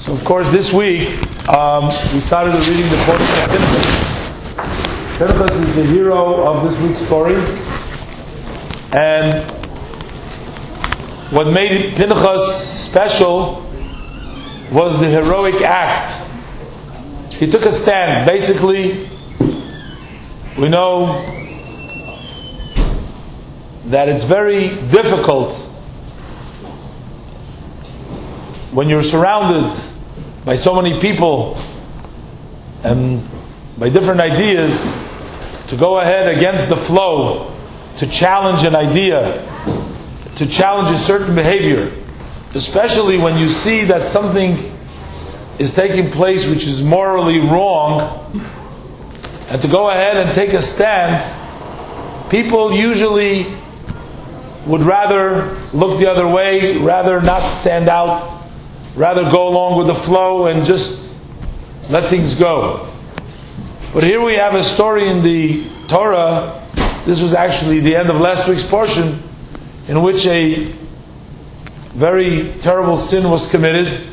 So, of course, this week um, we started reading the portion of Pinchas. Pinchas is the hero of this week's story, and what made Pinchas special was the heroic act. He took a stand. Basically, we know that it's very difficult when you're surrounded by so many people and by different ideas to go ahead against the flow, to challenge an idea, to challenge a certain behavior, especially when you see that something is taking place which is morally wrong, and to go ahead and take a stand, people usually would rather look the other way, rather not stand out rather go along with the flow and just let things go. But here we have a story in the Torah. This was actually the end of last week's portion, in which a very terrible sin was committed,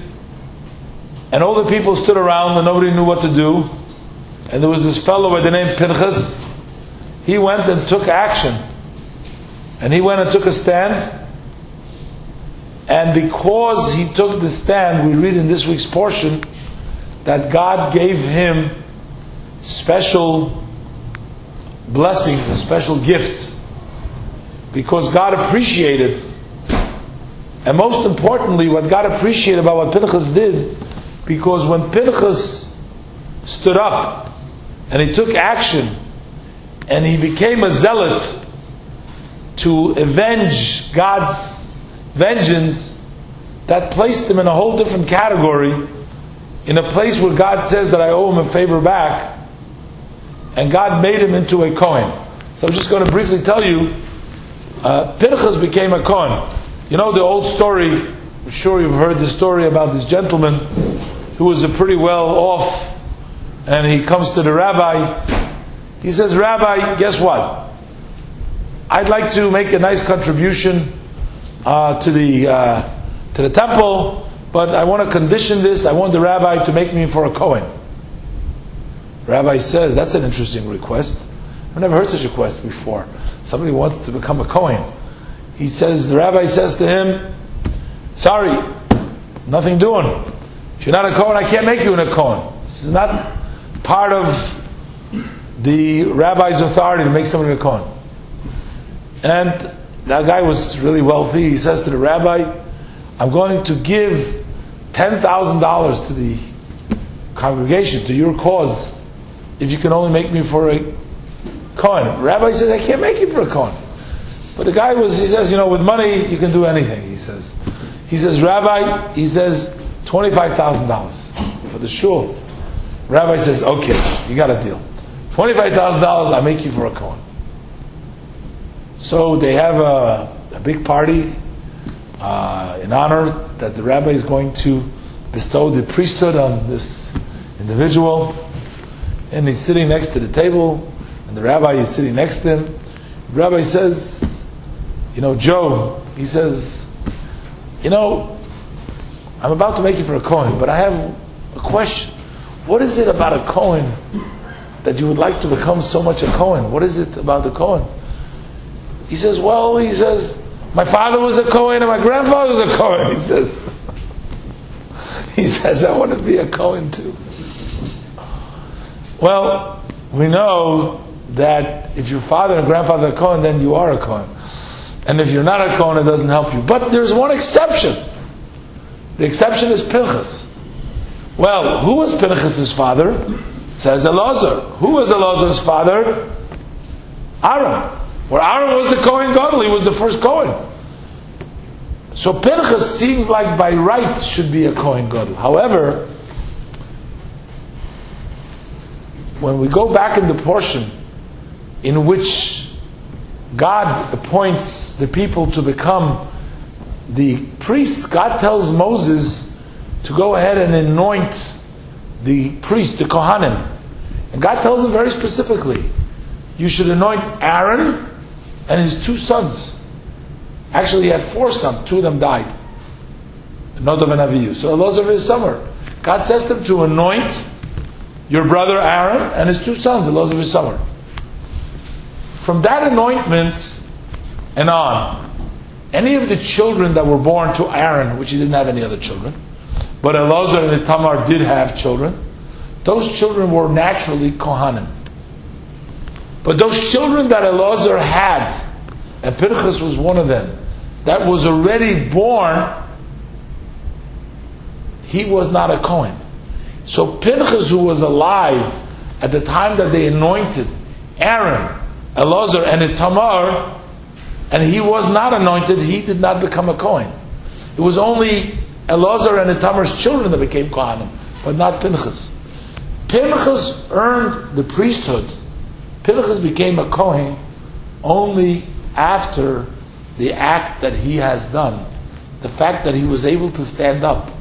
and all the people stood around and nobody knew what to do. And there was this fellow by the name Pinchas. He went and took action, and he went and took a stand and because he took the stand, we read in this week's portion that God gave him special blessings and special gifts. Because God appreciated, and most importantly, what God appreciated about what Pinchas did, because when Pinchas stood up and he took action and he became a zealot to avenge God's vengeance, that placed him in a whole different category, in a place where God says that I owe him a favor back, and God made him into a Kohen. So I'm just going to briefly tell you, uh, Pinchas became a Kohen. You know the old story, I'm sure you've heard the story about this gentleman who was a pretty well off, and he comes to the rabbi. He says, Rabbi, guess what? I'd like to make a nice contribution uh, to the uh, to the temple, but I want to condition this. I want the rabbi to make me for a Kohen. rabbi says that's an interesting request. I've never heard such a request before. Somebody wants to become a Kohen. He says the rabbi says to him, "Sorry, nothing doing. If you're not a Kohen, I can't make you a Kohen. This is not part of the rabbi's authority to make somebody a Kohen." And that guy was really wealthy. He says to the rabbi, I'm going to give $10,000 to the congregation, to your cause, if you can only make me for a. The rabbi says, I can't make you for a Kohen. But the guy was, he says, you know, with money, you can do anything, he says. He says, Rabbi, he says, $25,000 for the shul. Rabbi says, okay, you got a deal. $25,000, I'll make you for a Kohen. So they have a, a big party uh, in honor that the rabbi is going to bestow the priesthood on this individual. And he's sitting next to the table, and the rabbi is sitting next to him. The rabbi says, You know, Joe, he says, You know, I'm about to make you for a Kohen, but I have a question. What is it about a Kohen that you would like to become so much a Kohen? What is it about the Kohen? He says, well, he says, my father was a Kohen and my grandfather was a Kohen. He says, he says, I want to be a Kohen too. Well, we know that if your father and grandfather are Kohen, then you are a Kohen. And if you're not a Kohen, it doesn't help you. But there's one exception. The exception is Pinchas. Well, who was Pinchas' father? It says Elazar. Who was Elazar's father? Aaron. Where Aaron was the Kohen Gadol, he was the first Kohen. So Pinchas seems like by right should be a Kohen Gadol. However, when we go back in the portion in which God appoints the people to become the priest, God tells Moses to go ahead and anoint the priest, the Kohanim. And God tells him very specifically, you should anoint Aaron and his two sons. Actually, he had four sons, two of them died. Nadav and Avihu. So Elazar is somewhere. God says to to anoint your brother Aaron and his two sons, Elazar and Itamar. From that anointment and on, any of the children that were born to Aaron, which he didn't have any other children, but Elazar and Itamar did have children, those children were naturally Kohanim. But those children that Elazar had, and Pinchas was one of them, that was already born, he was not a Kohen. So Pinchas, who was alive at the time that they anointed Aaron, Elazar, and Itamar, and he was not anointed, he did not become a Kohen. It was only Elazar and Itamar's children that became Kohanim, but not Pinchas. Pinchas earned the priesthood. Pinchas became a Kohen only after the act that he has done. The fact that he was able to stand up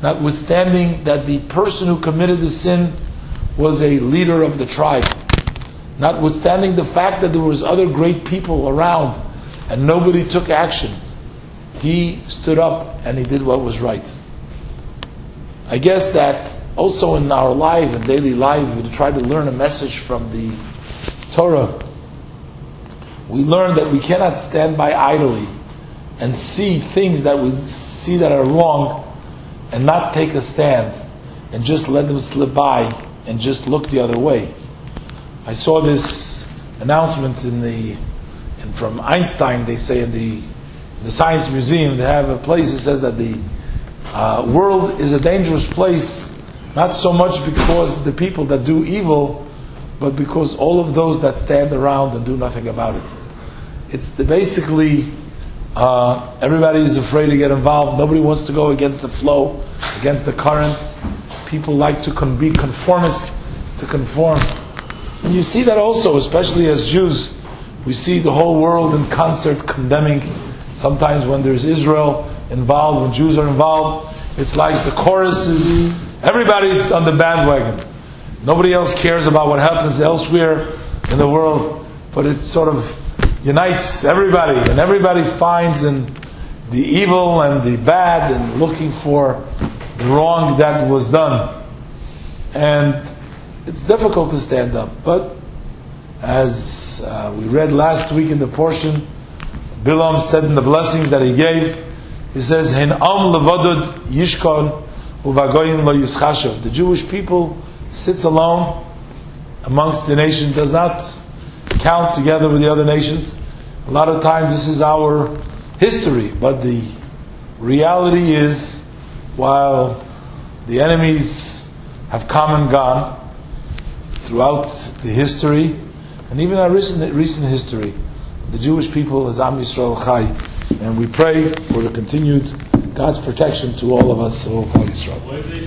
notwithstanding that the person who committed the sin was a leader of the tribe, notwithstanding the fact that there was other great people around and nobody took action, he stood up and he did what was right. I guess that also in our life and daily life, we try to learn a message from the Torah. We learn that we cannot stand by idly and see things that we see that are wrong and not take a stand and just let them slip by and just look the other way. I saw this announcement in the and from Einstein. They say in the the Science Museum they have a place that says that the uh, world is a dangerous place, not so much because the people that do evil, but because all of those that stand around and do nothing about it. It's the, basically uh, everybody is afraid to get involved. Nobody wants to go against the flow, against the current. People like to con- be conformist, to conform. And you see that also, especially as Jews. We see the whole world in concert condemning. Sometimes when there's Israel involved, when Jews are involved, it's like the choruses. Everybody's on the bandwagon. Nobody else cares about what happens elsewhere in the world, but it sort of unites everybody, and everybody finds in the evil and the bad and looking for the wrong that was done. And it's difficult to stand up, but as uh, we read last week in the portion, Bilam said in the blessings that he gave, he says, "Hen am levadod yishkon uvagoyim lo yischashav." The Jewish people sits alone amongst the nation, does not count together with the other nations. A lot of times this is our history, but the reality is while the enemies have come and gone throughout the history, and even our recent, recent history, the Jewish people is Am Yisrael Chai, and we pray for the continued God's protection to all of us, all Israel.